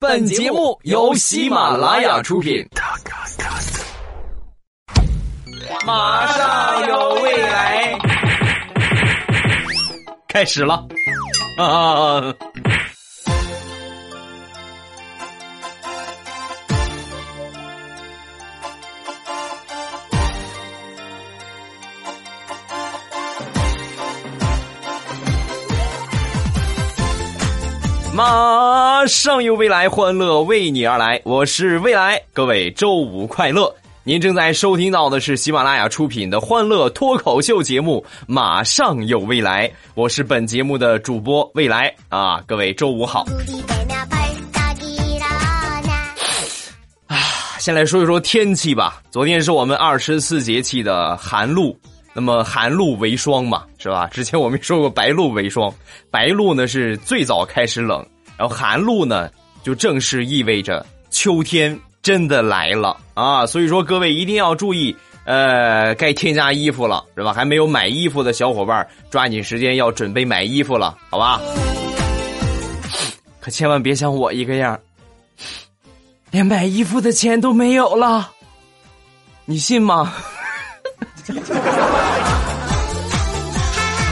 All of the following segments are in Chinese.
本节目由喜马拉雅出品。马上有未来，开始了啊！马上有未来，欢乐为你而来。我是未来，各位周五快乐！您正在收听到的是喜马拉雅出品的欢乐脱口秀节目《马上有未来》，我是本节目的主播未来啊！各位周五好。啊，先来说一说天气吧。昨天是我们二十四节气的寒露，那么寒露为霜嘛，是吧？之前我们说过白露为霜，白露呢是最早开始冷，然后寒露呢就正式意味着秋天真的来了啊！所以说各位一定要注意，呃，该添加衣服了，是吧？还没有买衣服的小伙伴，抓紧时间要准备买衣服了，好吧？可千万别像我一个样，连买衣服的钱都没有了，你信吗？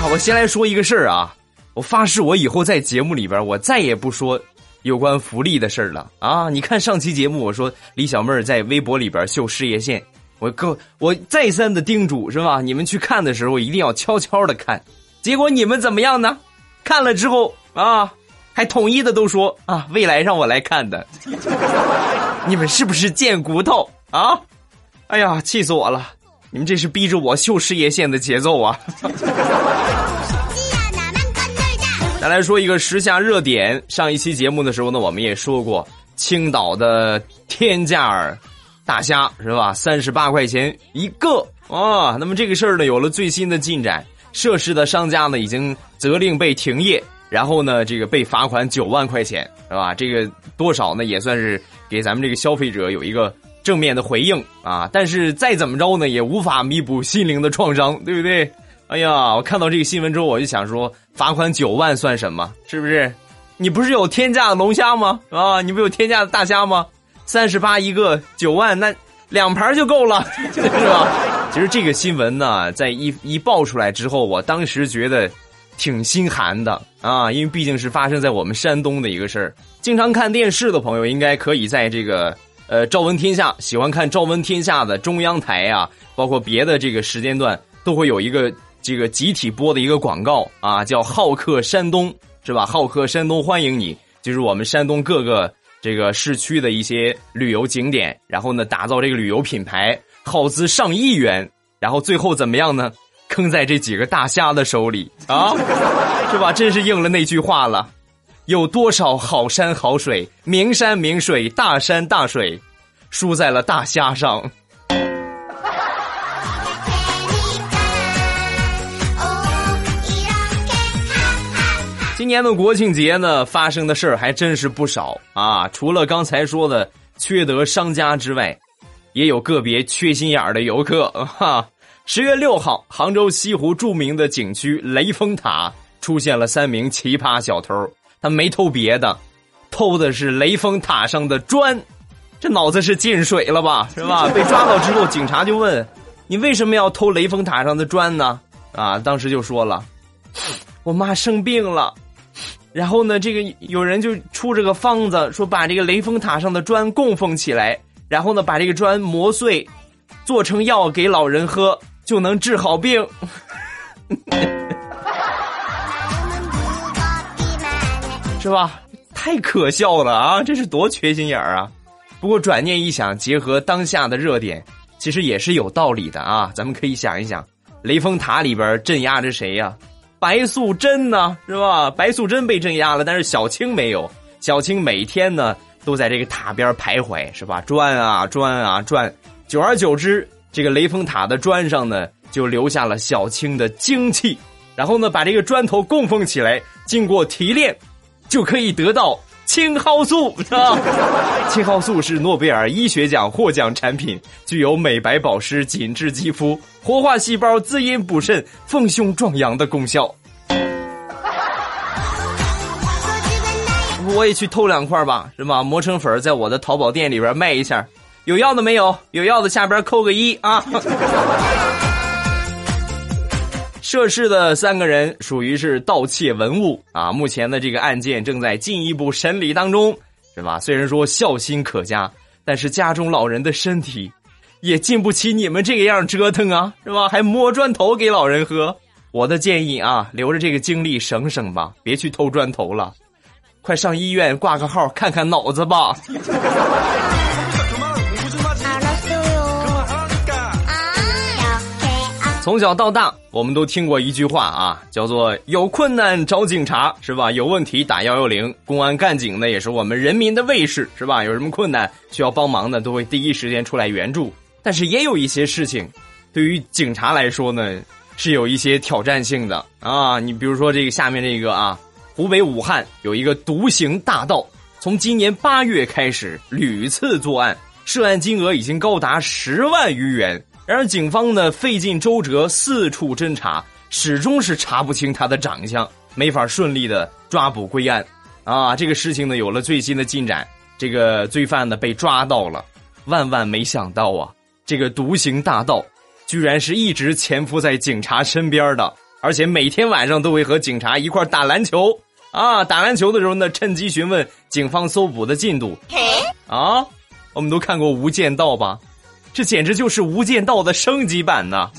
啊，我先来说一个事儿啊！我发誓，我以后在节目里边，我再也不说有关福利的事儿了啊！你看上期节目，我说李小妹儿在微博里边秀事业线，我各我再三的叮嘱是吧？你们去看的时候一定要悄悄的看，结果你们怎么样呢？看了之后啊，还统一的都说啊，未来让我来看的，你们是不是贱骨头啊？哎呀，气死我了！你们这是逼着我秀事业线的节奏啊！再来说一个时下热点，上一期节目的时候呢，我们也说过青岛的天价儿大虾是吧？三十八块钱一个啊！那么这个事儿呢，有了最新的进展，涉事的商家呢已经责令被停业，然后呢这个被罚款九万块钱是吧？这个多少呢也算是给咱们这个消费者有一个正面的回应啊！但是再怎么着呢，也无法弥补心灵的创伤，对不对？哎呀，我看到这个新闻之后，我就想说，罚款九万算什么？是不是？你不是有天价的龙虾吗？啊，你不有天价的大虾吗？三十八一个，九万，那两盘就够了，是吧？其实这个新闻呢，在一一爆出来之后，我当时觉得挺心寒的啊，因为毕竟是发生在我们山东的一个事儿。经常看电视的朋友，应该可以在这个呃《朝闻天下》喜欢看《朝闻天下》的中央台啊，包括别的这个时间段，都会有一个。这个集体播的一个广告啊，叫“好客山东”，是吧？“好客山东”欢迎你，就是我们山东各个这个市区的一些旅游景点，然后呢，打造这个旅游品牌，耗资上亿元，然后最后怎么样呢？坑在这几个大虾的手里啊，是吧？真是应了那句话了，有多少好山好水，名山名水，大山大水，输在了大虾上。今年的国庆节呢，发生的事儿还真是不少啊！除了刚才说的缺德商家之外，也有个别缺心眼儿的游客。哈，十月六号，杭州西湖著名的景区雷峰塔出现了三名奇葩小偷，他没偷别的，偷的是雷峰塔上的砖。这脑子是进水了吧？是吧？被抓到之后，警察就问：“你为什么要偷雷峰塔上的砖呢？”啊，当时就说了：“我妈生病了。”然后呢，这个有人就出这个方子，说把这个雷峰塔上的砖供奉起来，然后呢，把这个砖磨碎，做成药给老人喝，就能治好病。是吧？太可笑了啊！这是多缺心眼儿啊！不过转念一想，结合当下的热点，其实也是有道理的啊。咱们可以想一想，雷峰塔里边镇压着谁呀？白素贞呢，是吧？白素贞被镇压了，但是小青没有。小青每天呢都在这个塔边徘徊，是吧？转啊转啊转，久而久之，这个雷峰塔的砖上呢就留下了小青的精气。然后呢，把这个砖头供奉起来，经过提炼，就可以得到青蒿素。青蒿素是诺贝尔医学奖获奖产品，具有美白保湿、紧致肌肤。活化细胞、滋阴补肾、丰胸壮阳的功效。我也去偷两块吧，是吧？磨成粉，在我的淘宝店里边卖一下，有要的没有？有要的下边扣个一啊。涉事的三个人属于是盗窃文物啊，目前的这个案件正在进一步审理当中，是吧？虽然说孝心可嘉，但是家中老人的身体也经不起你们这个样折腾啊，是吧？还摸砖头给老人喝。我的建议啊，留着这个精力省省吧，别去偷砖头了，快上医院挂个号看看脑子吧。从小到大，我们都听过一句话啊，叫做“有困难找警察”，是吧？有问题打幺幺零，公安干警呢也是我们人民的卫士，是吧？有什么困难需要帮忙的，都会第一时间出来援助。但是也有一些事情，对于警察来说呢，是有一些挑战性的啊。你比如说这个下面这个啊，湖北武汉有一个独行大盗，从今年八月开始屡次作案，涉案金额已经高达十万余元。然而，警方呢费尽周折，四处侦查，始终是查不清他的长相，没法顺利的抓捕归案。啊，这个事情呢有了最新的进展，这个罪犯呢被抓到了。万万没想到啊，这个独行大盗，居然是一直潜伏在警察身边的，而且每天晚上都会和警察一块打篮球。啊，打篮球的时候呢，趁机询问警方搜捕的进度。啊，我们都看过《无间道》吧？这简直就是《无间道》的升级版呢！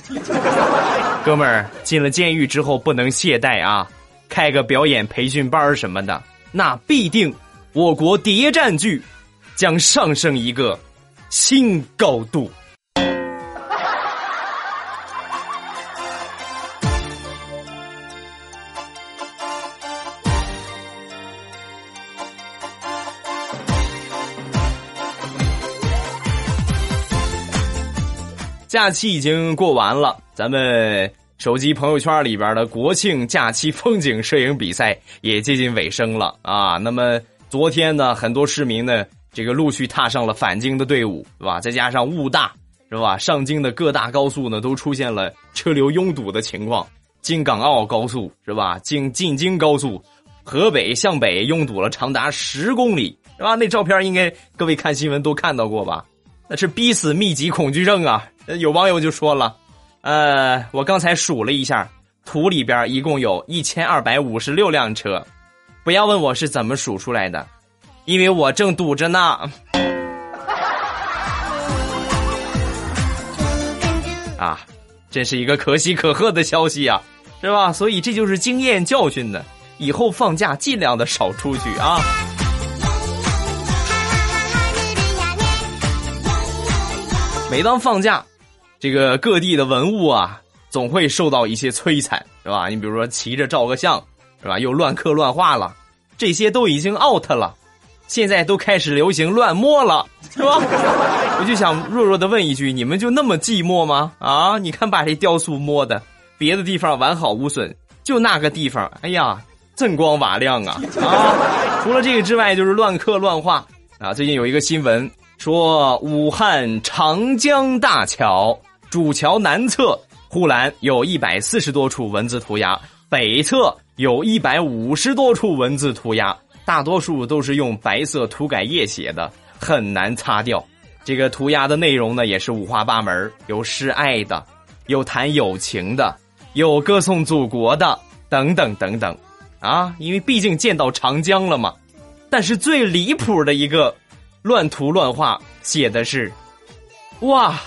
哥们儿进了监狱之后不能懈怠啊，开个表演培训班什么的，那必定我国谍战剧将上升一个新高度。假期已经过完了，咱们手机朋友圈里边的国庆假期风景摄影比赛也接近尾声了啊。那么昨天呢，很多市民呢，这个陆续踏上了返京的队伍，是吧？再加上雾大，是吧？上京的各大高速呢，都出现了车流拥堵的情况。京港澳高速是吧？京进京高速，河北向北拥堵了长达十公里，是吧？那照片应该各位看新闻都看到过吧？那是逼死密集恐惧症啊！有网友就说了，呃，我刚才数了一下，图里边一共有一千二百五十六辆车，不要问我是怎么数出来的，因为我正堵着呢。啊，真是一个可喜可贺的消息啊，是吧？所以这就是经验教训呢，以后放假尽量的少出去啊。每当放假，这个各地的文物啊，总会受到一些摧残，是吧？你比如说骑着照个相，是吧？又乱刻乱画了，这些都已经 out 了，现在都开始流行乱摸了，是吧？我就想弱弱的问一句：你们就那么寂寞吗？啊？你看把这雕塑摸的，别的地方完好无损，就那个地方，哎呀，锃光瓦亮啊！啊！除了这个之外，就是乱刻乱画啊！最近有一个新闻。说武汉长江大桥主桥南侧护栏有一百四十多处文字涂鸦，北侧有一百五十多处文字涂鸦，大多数都是用白色涂改液写的，很难擦掉。这个涂鸦的内容呢，也是五花八门，有示爱的，有谈友情的，有歌颂祖国的，等等等等。啊，因为毕竟见到长江了嘛。但是最离谱的一个。乱涂乱画，写的是：“哇，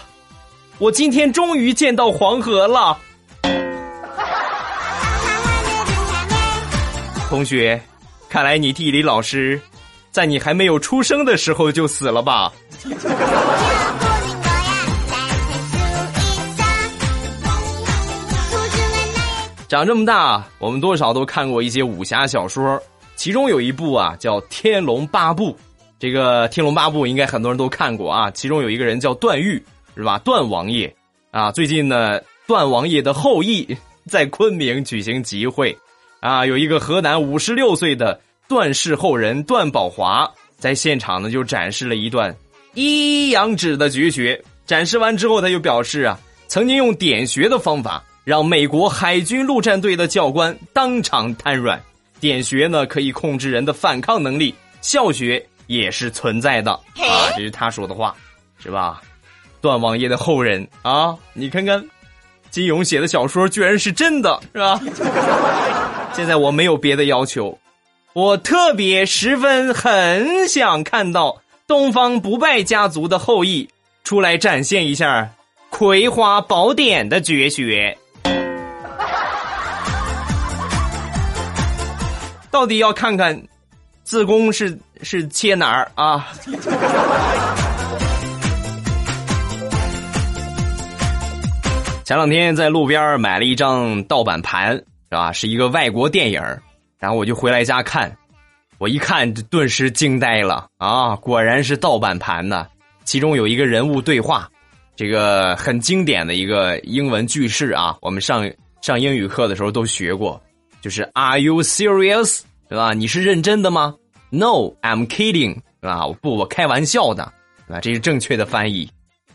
我今天终于见到黄河了。”同学，看来你地理老师在你还没有出生的时候就死了吧？长这么大，我们多少都看过一些武侠小说，其中有一部啊叫《天龙八部》。这个《天龙八部》应该很多人都看过啊，其中有一个人叫段誉，是吧？段王爷啊，最近呢，段王爷的后裔 在昆明举行集会，啊，有一个河南五十六岁的段氏后人段宝华在现场呢，就展示了一段一阳指的绝学。展示完之后，他就表示啊，曾经用点穴的方法让美国海军陆战队的教官当场瘫软，点穴呢可以控制人的反抗能力，笑穴也是存在的啊，这是他说的话，是吧？段王爷的后人啊，你看看，金庸写的小说居然是真的，是吧？现在我没有别的要求，我特别十分很想看到东方不败家族的后裔出来展现一下《葵花宝典》的绝学。到底要看看自宫是是切哪儿啊？前两天在路边买了一张盗版盘，是吧？是一个外国电影，然后我就回来家看，我一看顿时惊呆了啊！果然是盗版盘呢。其中有一个人物对话，这个很经典的一个英文句式啊，我们上上英语课的时候都学过，就是 “Are you serious？” 对吧？你是认真的吗？No，I'm kidding，啊？不，我开玩笑的，啊，这是正确的翻译。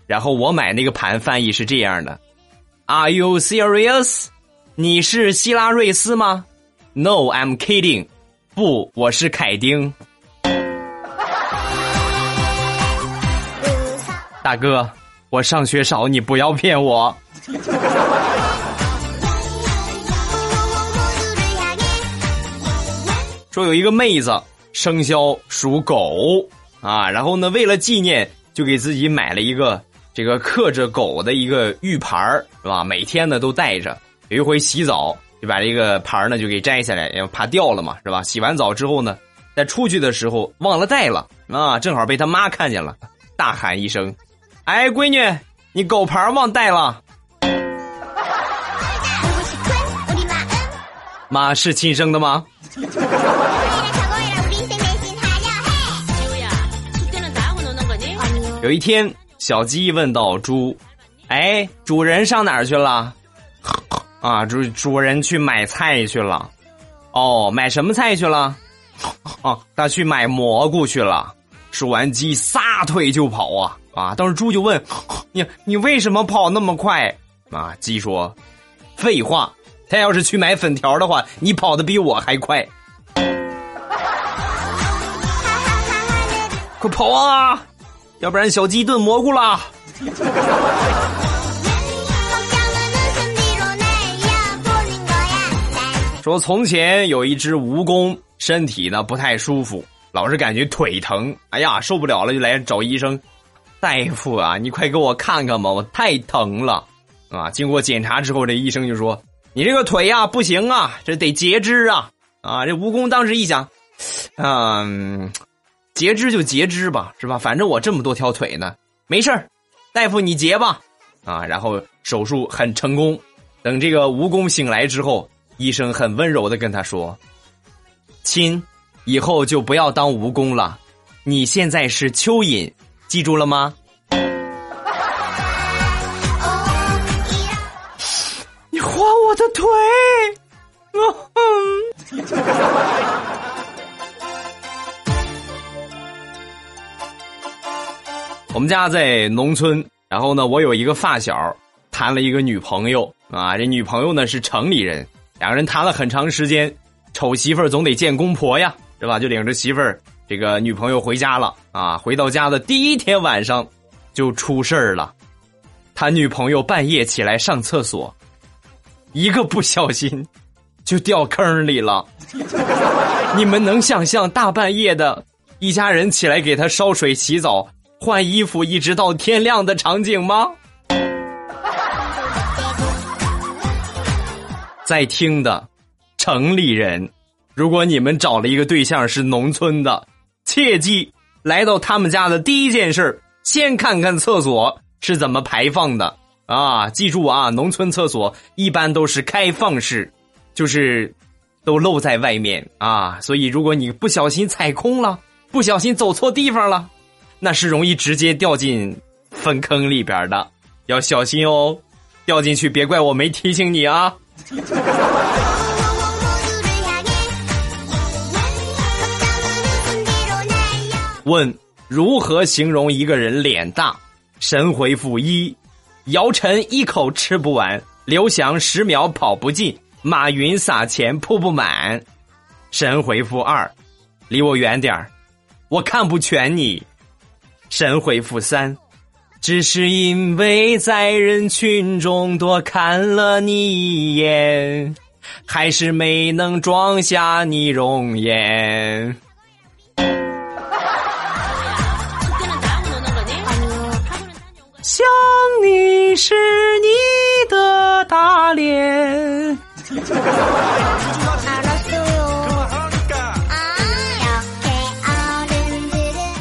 然后我买那个盘翻译是这样的。Are you serious？你是希拉瑞斯吗？No，I'm kidding。不，我是凯丁。大哥，我上学少，你不要骗我。说有一个妹子生肖属狗啊，然后呢，为了纪念，就给自己买了一个。这个刻着狗的一个玉牌是吧？每天呢都带着。有一回洗澡，就把这个牌呢就给摘下来，因为怕掉了嘛，是吧？洗完澡之后呢，在出去的时候忘了带了啊，正好被他妈看见了，大喊一声：“哎，闺女，你狗牌忘带了！” 妈是亲生的吗？有一天。小鸡问道：“猪，哎，主人上哪儿去了？啊，主主人去买菜去了。哦，买什么菜去了？啊，他去买蘑菇去了。说完，鸡撒腿就跑啊啊！当时猪就问：你你为什么跑那么快？啊，鸡说：废话，他要是去买粉条的话，你跑的比我还快。快跑啊！”要不然小鸡炖蘑菇啦。说从前有一只蜈蚣，身体呢不太舒服，老是感觉腿疼，哎呀受不了了，就来找医生。大夫啊，你快给我看看吧，我太疼了啊！经过检查之后，这医生就说：“你这个腿呀不行啊，这得截肢啊！”啊，这蜈蚣当时一想，嗯。截肢就截肢吧，是吧？反正我这么多条腿呢，没事儿，大夫你截吧，啊，然后手术很成功。等这个蜈蚣醒来之后，医生很温柔的跟他说：“亲，以后就不要当蜈蚣了，你现在是蚯蚓，记住了吗？”你划我的腿，嗯。我们家在农村，然后呢，我有一个发小谈了一个女朋友啊，这女朋友呢是城里人，两个人谈了很长时间，丑媳妇总得见公婆呀，是吧？就领着媳妇儿这个女朋友回家了啊，回到家的第一天晚上就出事儿了，他女朋友半夜起来上厕所，一个不小心就掉坑里了，你们能想象大半夜的一家人起来给他烧水洗澡？换衣服一直到天亮的场景吗？在听的城里人，如果你们找了一个对象是农村的，切记来到他们家的第一件事先看看厕所是怎么排放的啊！记住啊，农村厕所一般都是开放式，就是都露在外面啊。所以如果你不小心踩空了，不小心走错地方了。那是容易直接掉进粪坑里边的，要小心哦！掉进去别怪我没提醒你啊！问如何形容一个人脸大？神回复一：姚晨一口吃不完，刘翔十秒跑不进，马云撒钱铺不满。神回复二，离我远点儿，我看不全你。神回复三，只是因为在人群中多看了你一眼，还是没能装下你容颜。想你是你的大脸。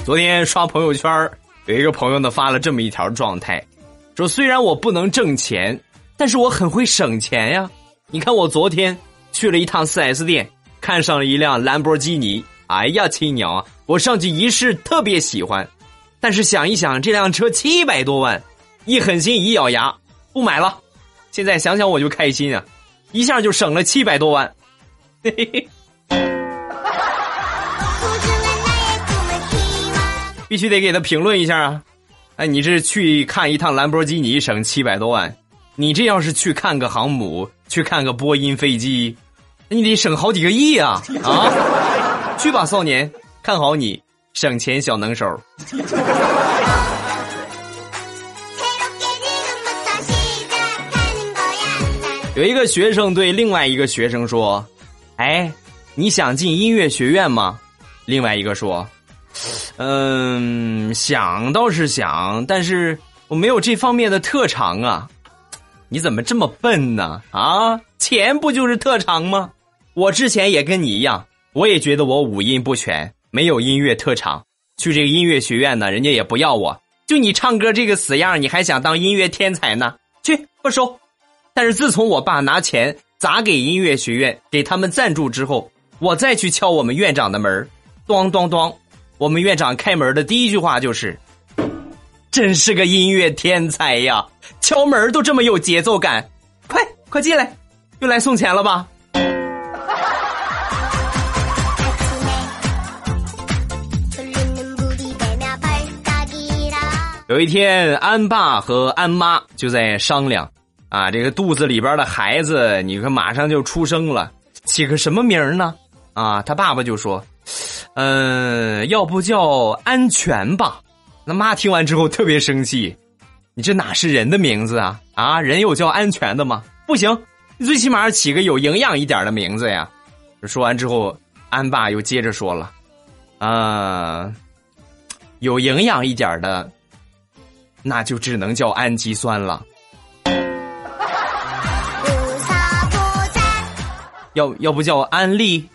昨天刷朋友圈，有一个朋友呢发了这么一条状态，说虽然我不能挣钱，但是我很会省钱呀。你看我昨天去了一趟 4S 店，看上了一辆兰博基尼，哎呀亲娘啊！我上去一试，特别喜欢，但是想一想这辆车七百多万，一狠心一咬牙不买了。现在想想我就开心啊，一下就省了七百多万，嘿嘿嘿。必须得给他评论一下啊！哎，你这去看一趟兰博基尼省七百多万，你这要是去看个航母，去看个波音飞机，你得省好几个亿啊！啊，去吧，少年，看好你，省钱小能手。有一个学生对另外一个学生说：“哎，你想进音乐学院吗？”另外一个说。嗯，想倒是想，但是我没有这方面的特长啊！你怎么这么笨呢？啊，钱不就是特长吗？我之前也跟你一样，我也觉得我五音不全，没有音乐特长。去这个音乐学院呢，人家也不要我。就你唱歌这个死样，你还想当音乐天才呢？去不收。但是自从我爸拿钱砸给音乐学院，给他们赞助之后，我再去敲我们院长的门，咚咚咚。我们院长开门的第一句话就是：“真是个音乐天才呀！敲门都这么有节奏感，快快进来，又来送钱了吧？” 有一天，安爸和安妈就在商量：“啊，这个肚子里边的孩子，你看马上就出生了，起个什么名呢？”啊，他爸爸就说。嗯，要不叫安全吧？那妈听完之后特别生气，你这哪是人的名字啊？啊，人有叫安全的吗？不行，你最起码起个有营养一点的名字呀。说完之后，安爸又接着说了，啊，有营养一点的，那就只能叫氨基酸了。要要不叫安利？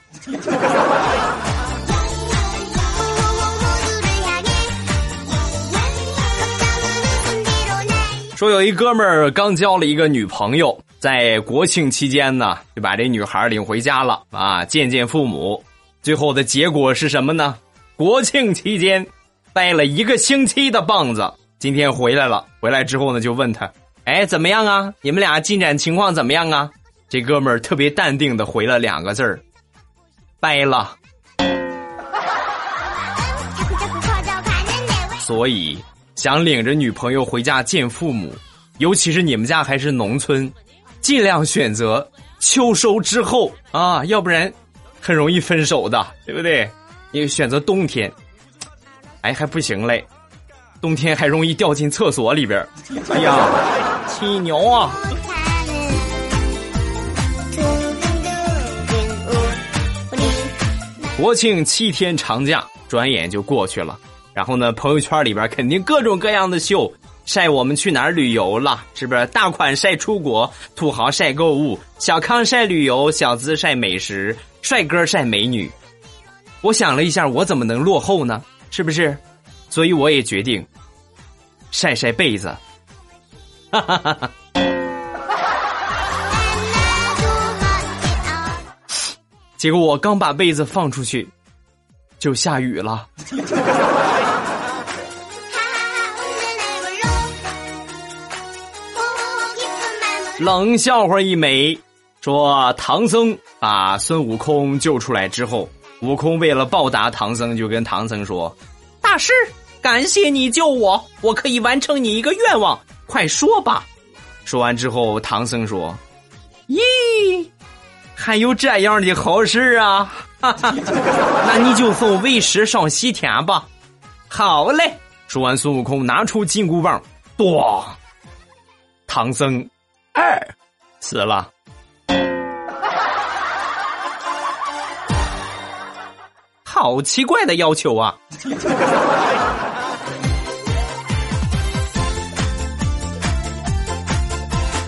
说有一哥们儿刚交了一个女朋友，在国庆期间呢，就把这女孩领回家了啊，见见父母。最后的结果是什么呢？国庆期间掰了一个星期的棒子，今天回来了。回来之后呢，就问他：“哎，怎么样啊？你们俩进展情况怎么样啊？”这哥们儿特别淡定的回了两个字儿：“掰了。”所以。想领着女朋友回家见父母，尤其是你们家还是农村，尽量选择秋收之后啊，要不然很容易分手的，对不对？你选择冬天，哎还不行嘞，冬天还容易掉进厕所里边哎呀，气牛啊！国庆七天长假转眼就过去了。然后呢，朋友圈里边肯定各种各样的秀，晒我们去哪儿旅游了，是不是？大款晒出国，土豪晒购物，小康晒旅游，小资晒美食，帅哥晒美女。我想了一下，我怎么能落后呢？是不是？所以我也决定晒晒被子。哈哈哈哈结果我刚把被子放出去，就下雨了。冷笑话一枚，说唐僧把孙悟空救出来之后，悟空为了报答唐僧，就跟唐僧说：“大师，感谢你救我，我可以完成你一个愿望，快说吧。”说完之后，唐僧说：“咦，还有这样的好事啊？那你就送为师上西天吧。好嘞。说完，孙悟空拿出金箍棒，剁。唐僧二死了。好奇怪的要求啊！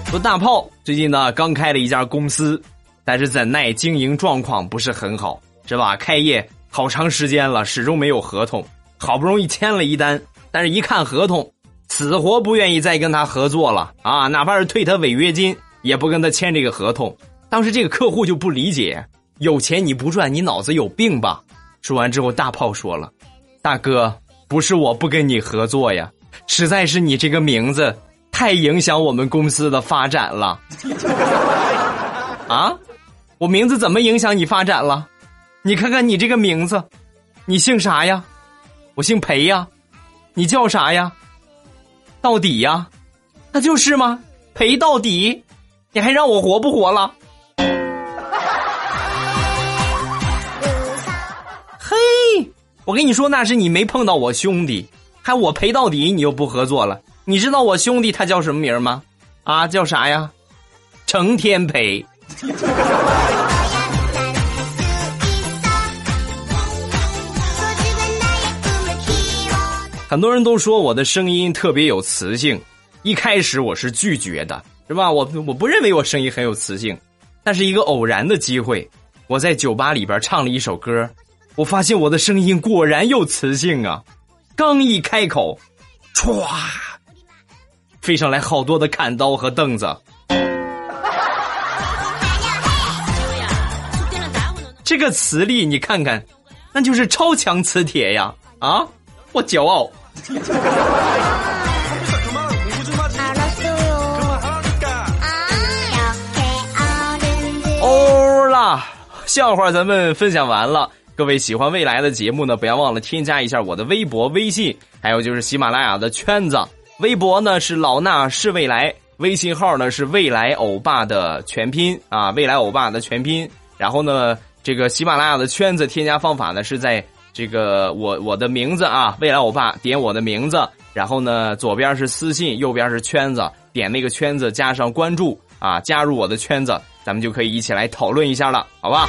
说大炮最近呢刚开了一家公司，但是怎奈经营状况不是很好，是吧？开业好长时间了，始终没有合同，好不容易签了一单，但是一看合同，死活不愿意再跟他合作了啊！哪怕是退他违约金，也不跟他签这个合同。当时这个客户就不理解，有钱你不赚，你脑子有病吧？说完之后，大炮说了：“大哥，不是我不跟你合作呀，实在是你这个名字。”太影响我们公司的发展了，啊！我名字怎么影响你发展了？你看看你这个名字，你姓啥呀？我姓裴呀，你叫啥呀？到底呀？那就是吗？赔到底，你还让我活不活了？嘿，我跟你说，那是你没碰到我兄弟，还我赔到底，你又不合作了。你知道我兄弟他叫什么名吗？啊，叫啥呀？成天培。很多人都说我的声音特别有磁性，一开始我是拒绝的，是吧？我我不认为我声音很有磁性，但是一个偶然的机会，我在酒吧里边唱了一首歌，我发现我的声音果然有磁性啊！刚一开口，歘。飞上来好多的砍刀和凳子，这个磁力你看看，那就是超强磁铁呀！啊，我骄傲。欧 啦，笑话咱们分享完了。各位喜欢未来的节目呢，不要忘了添加一下我的微博、微信，还有就是喜马拉雅的圈子。微博呢是老衲是未来，微信号呢是未来欧巴的全拼啊，未来欧巴的全拼。然后呢，这个喜马拉雅的圈子添加方法呢是在这个我我的名字啊，未来欧巴点我的名字，然后呢左边是私信，右边是圈子，点那个圈子加上关注啊，加入我的圈子，咱们就可以一起来讨论一下了，好吧？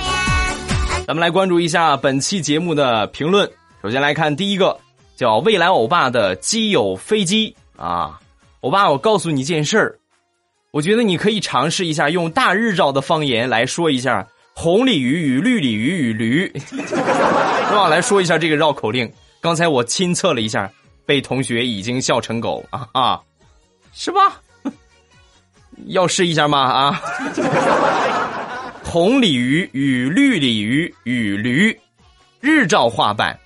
咱们来关注一下本期节目的评论。首先来看第一个，叫未来欧巴的基友飞机。啊，欧巴，我告诉你一件事儿，我觉得你可以尝试一下用大日照的方言来说一下红鲤鱼与绿鲤鱼与驴，是吧？来说一下这个绕口令。刚才我亲测了一下，被同学已经笑成狗啊啊，是吧？要试一下吗？啊，红鲤鱼与绿鲤鱼与驴，日照画板，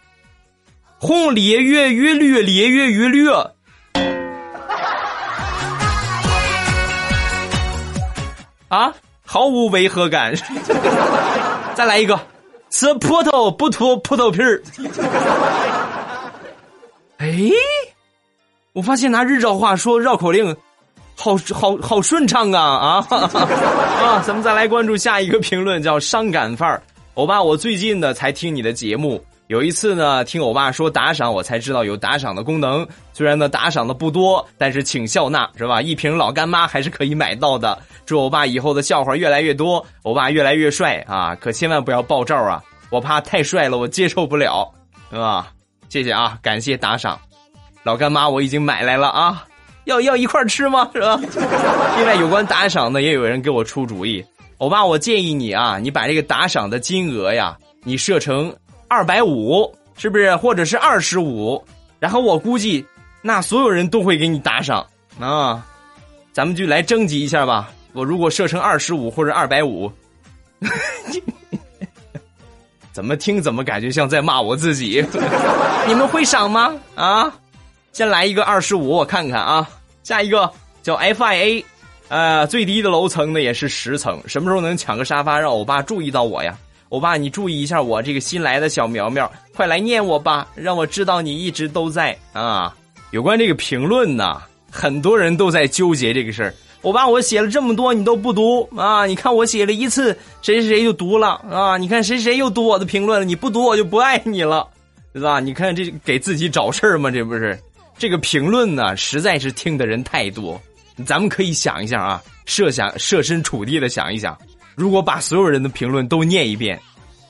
红鲤鱼与绿鲤鱼与驴。啊，毫无违和感。再来一个，吃葡萄不吐葡萄皮儿。哎，我发现拿日照话说绕口令，好好好顺畅啊啊 啊！咱们再来关注下一个评论，叫伤感范儿。欧巴，我最近呢才听你的节目。有一次呢，听欧巴说打赏，我才知道有打赏的功能。虽然呢打赏的不多，但是请笑纳是吧？一瓶老干妈还是可以买到的。祝欧巴以后的笑话越来越多，欧巴越来越帅啊！可千万不要爆照啊，我怕太帅了我接受不了，是吧？谢谢啊，感谢打赏。老干妈我已经买来了啊，要要一块吃吗？是吧？另外有关打赏呢，也有人给我出主意。欧巴，我建议你啊，你把这个打赏的金额呀，你设成。二百五是不是，或者是二十五？然后我估计，那所有人都会给你打赏啊！咱们就来征集一下吧。我如果设成二十五或者二百五，怎么听怎么感觉像在骂我自己？你们会赏吗？啊！先来一个二十五，我看看啊。下一个叫 FIA，呃，最低的楼层呢也是十层。什么时候能抢个沙发，让欧巴注意到我呀？欧巴，你注意一下我这个新来的小苗苗，快来念我吧，让我知道你一直都在啊！有关这个评论呢，很多人都在纠结这个事儿。我把我写了这么多你都不读啊？你看我写了一次，谁谁谁就读了啊？你看谁谁又读我的评论了？你不读我就不爱你了，对吧？你看这给自己找事儿吗？这不是这个评论呢，实在是听的人太多。咱们可以想一下啊，设想设身处地的想一想，如果把所有人的评论都念一遍。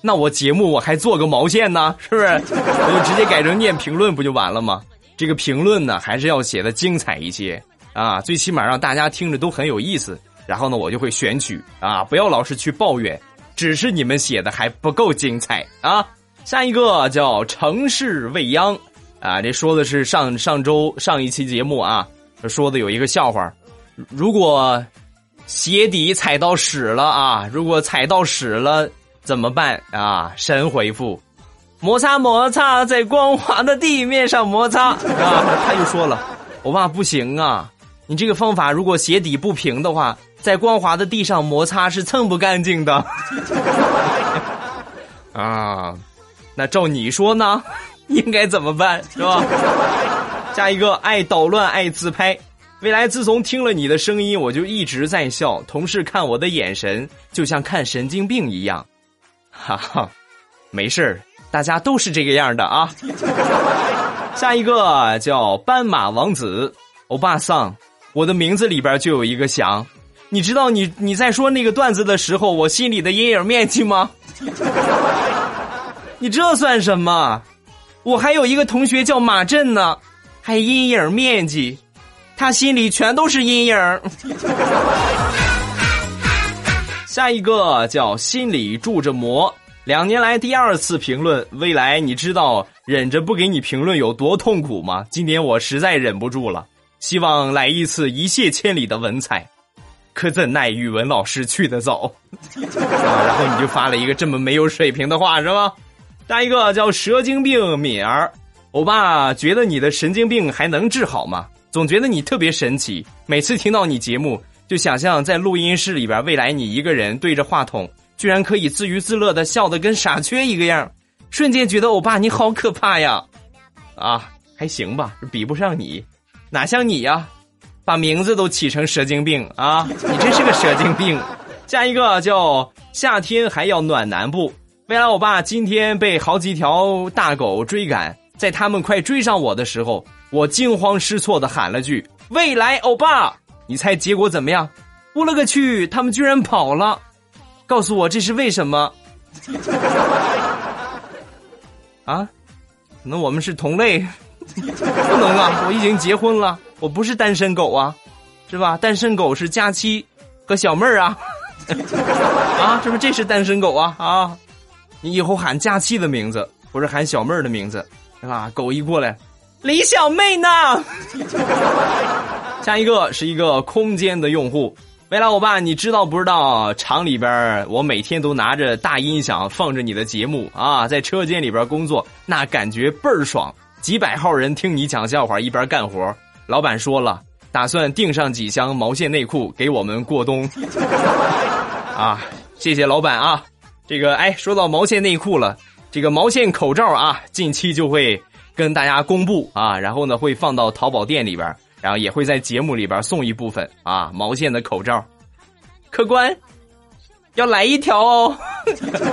那我节目我还做个毛线呢？是不是？我就直接改成念评论不就完了吗？这个评论呢，还是要写的精彩一些啊，最起码让大家听着都很有意思。然后呢，我就会选取啊，不要老是去抱怨，只是你们写的还不够精彩啊。下一个叫城市未央啊，这说的是上上周上一期节目啊，说的有一个笑话，如果鞋底踩到屎了啊，如果踩到屎了。怎么办啊？神回复：摩擦摩擦，在光滑的地面上摩擦啊！他又说了：“我爸不行啊，你这个方法如果鞋底不平的话，在光滑的地上摩擦是蹭不干净的。”啊，那照你说呢？应该怎么办是吧？下一个爱捣乱爱自拍，未来自从听了你的声音，我就一直在笑。同事看我的眼神就像看神经病一样。哈哈，没事，大家都是这个样的啊。下一个叫斑马王子，欧巴桑，我的名字里边就有一个翔。你知道你你在说那个段子的时候，我心里的阴影面积吗？你这算什么？我还有一个同学叫马震呢，还阴影面积，他心里全都是阴影。下一个叫心里住着魔，两年来第二次评论。未来你知道忍着不给你评论有多痛苦吗？今天我实在忍不住了，希望来一次一泻千里的文采，可怎奈语文老师去的早。啊，然后你就发了一个这么没有水平的话是吧？下一个叫蛇精病敏儿，欧巴觉得你的神经病还能治好吗？总觉得你特别神奇，每次听到你节目。就想象在录音室里边，未来你一个人对着话筒，居然可以自娱自乐的笑得跟傻缺一个样，瞬间觉得欧巴你好可怕呀！啊，还行吧，比不上你，哪像你呀，把名字都起成蛇精病啊！你真是个蛇精病。下一个叫夏天还要暖男不？未来欧巴今天被好几条大狗追赶，在他们快追上我的时候，我惊慌失措的喊了句：“未来欧巴。”你猜结果怎么样？我勒个去！他们居然跑了！告诉我这是为什么？啊？那我们是同类？不能啊！我已经结婚了，我不是单身狗啊，是吧？单身狗是佳期和小妹儿啊！啊，是不是这是单身狗啊？啊！你以后喊佳期的名字，不是喊小妹儿的名字，是吧？狗一过来，李小妹呢？下一个是一个空间的用户，未来欧巴，你知道不知道？厂里边我每天都拿着大音响放着你的节目啊，在车间里边工作，那感觉倍儿爽。几百号人听你讲笑话，一边干活。老板说了，打算订上几箱毛线内裤给我们过冬。啊，谢谢老板啊。这个哎，说到毛线内裤了，这个毛线口罩啊，近期就会跟大家公布啊，然后呢会放到淘宝店里边。然后也会在节目里边送一部分啊毛线的口罩，客官要来一条哦。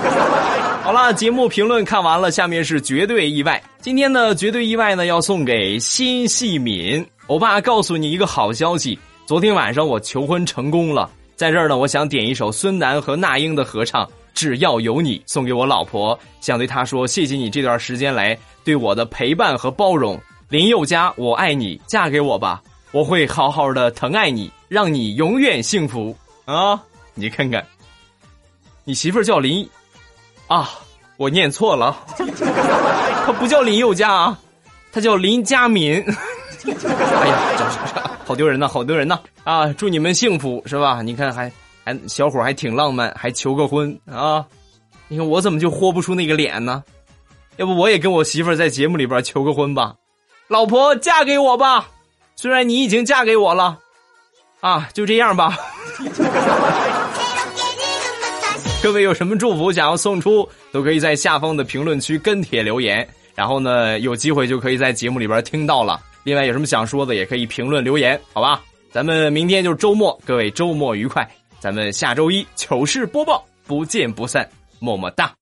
好了，节目评论看完了，下面是绝对意外。今天的绝对意外呢，要送给辛细敏欧巴。告诉你一个好消息，昨天晚上我求婚成功了。在这儿呢，我想点一首孙楠和那英的合唱《只要有你》，送给我老婆，想对她说谢谢你这段时间来对我的陪伴和包容。林宥嘉，我爱你，嫁给我吧，我会好好的疼爱你，让你永远幸福啊！你看看，你媳妇叫林，啊，我念错了，她不叫林宥嘉啊，她叫林佳敏。哎呀，这这好丢人呐，好丢人呐！啊，祝你们幸福是吧？你看还还小伙还挺浪漫，还求个婚啊！你看我怎么就豁不出那个脸呢？要不我也跟我媳妇儿在节目里边求个婚吧？老婆嫁给我吧，虽然你已经嫁给我了，啊，就这样吧。各位有什么祝福想要送出，都可以在下方的评论区跟帖留言，然后呢，有机会就可以在节目里边听到了。另外有什么想说的，也可以评论留言，好吧？咱们明天就是周末，各位周末愉快。咱们下周一糗事播报不见不散，么么哒。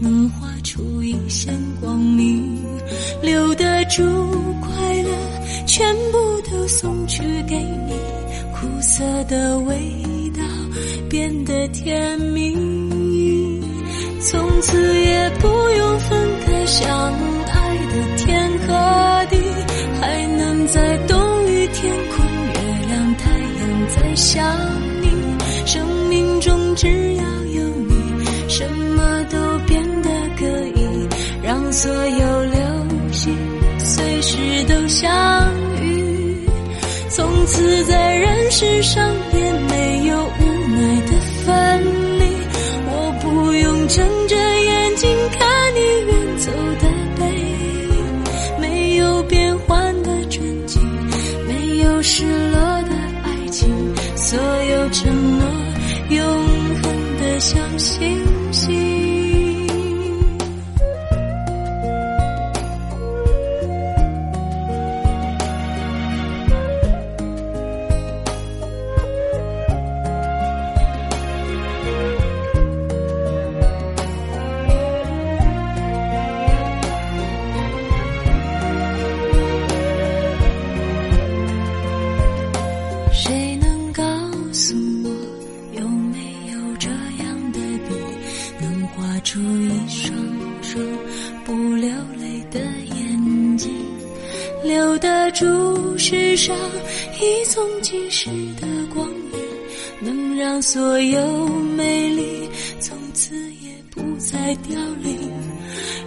能画出一线光明，留得住快乐，全部都送去给你，苦涩的味道变得甜蜜，从此也不用分开，相爱的天和地，还能在冬雨天空，月亮太阳在想你，生命中只要所有流星随时都相遇。从此在人世上也没有无奈的分离，我不用睁着眼睛看你远走的背影，没有变换的纯净，没有失落的爱情，所有承诺永恒的像星上一纵即逝的光阴，能让所有美丽从此也不再凋零。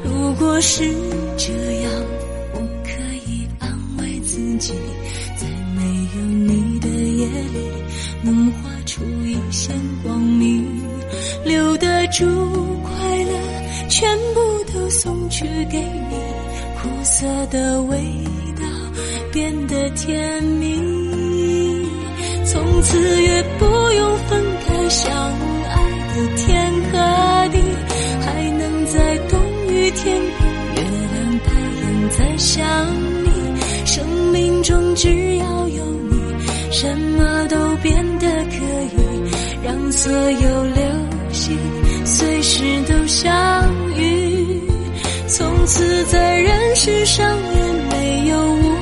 如果是从此也不用分开，相爱的天和地，还能在冬雨天空，月亮太阳在想你，生命中只要有你，什么都变得可以，让所有流星随时都相遇。从此在人世上也没有无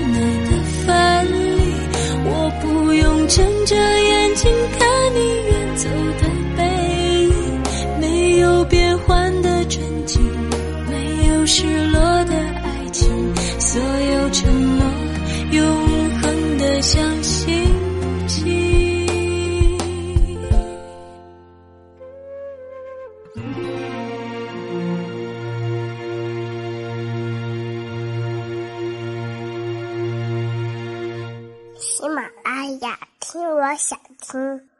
occur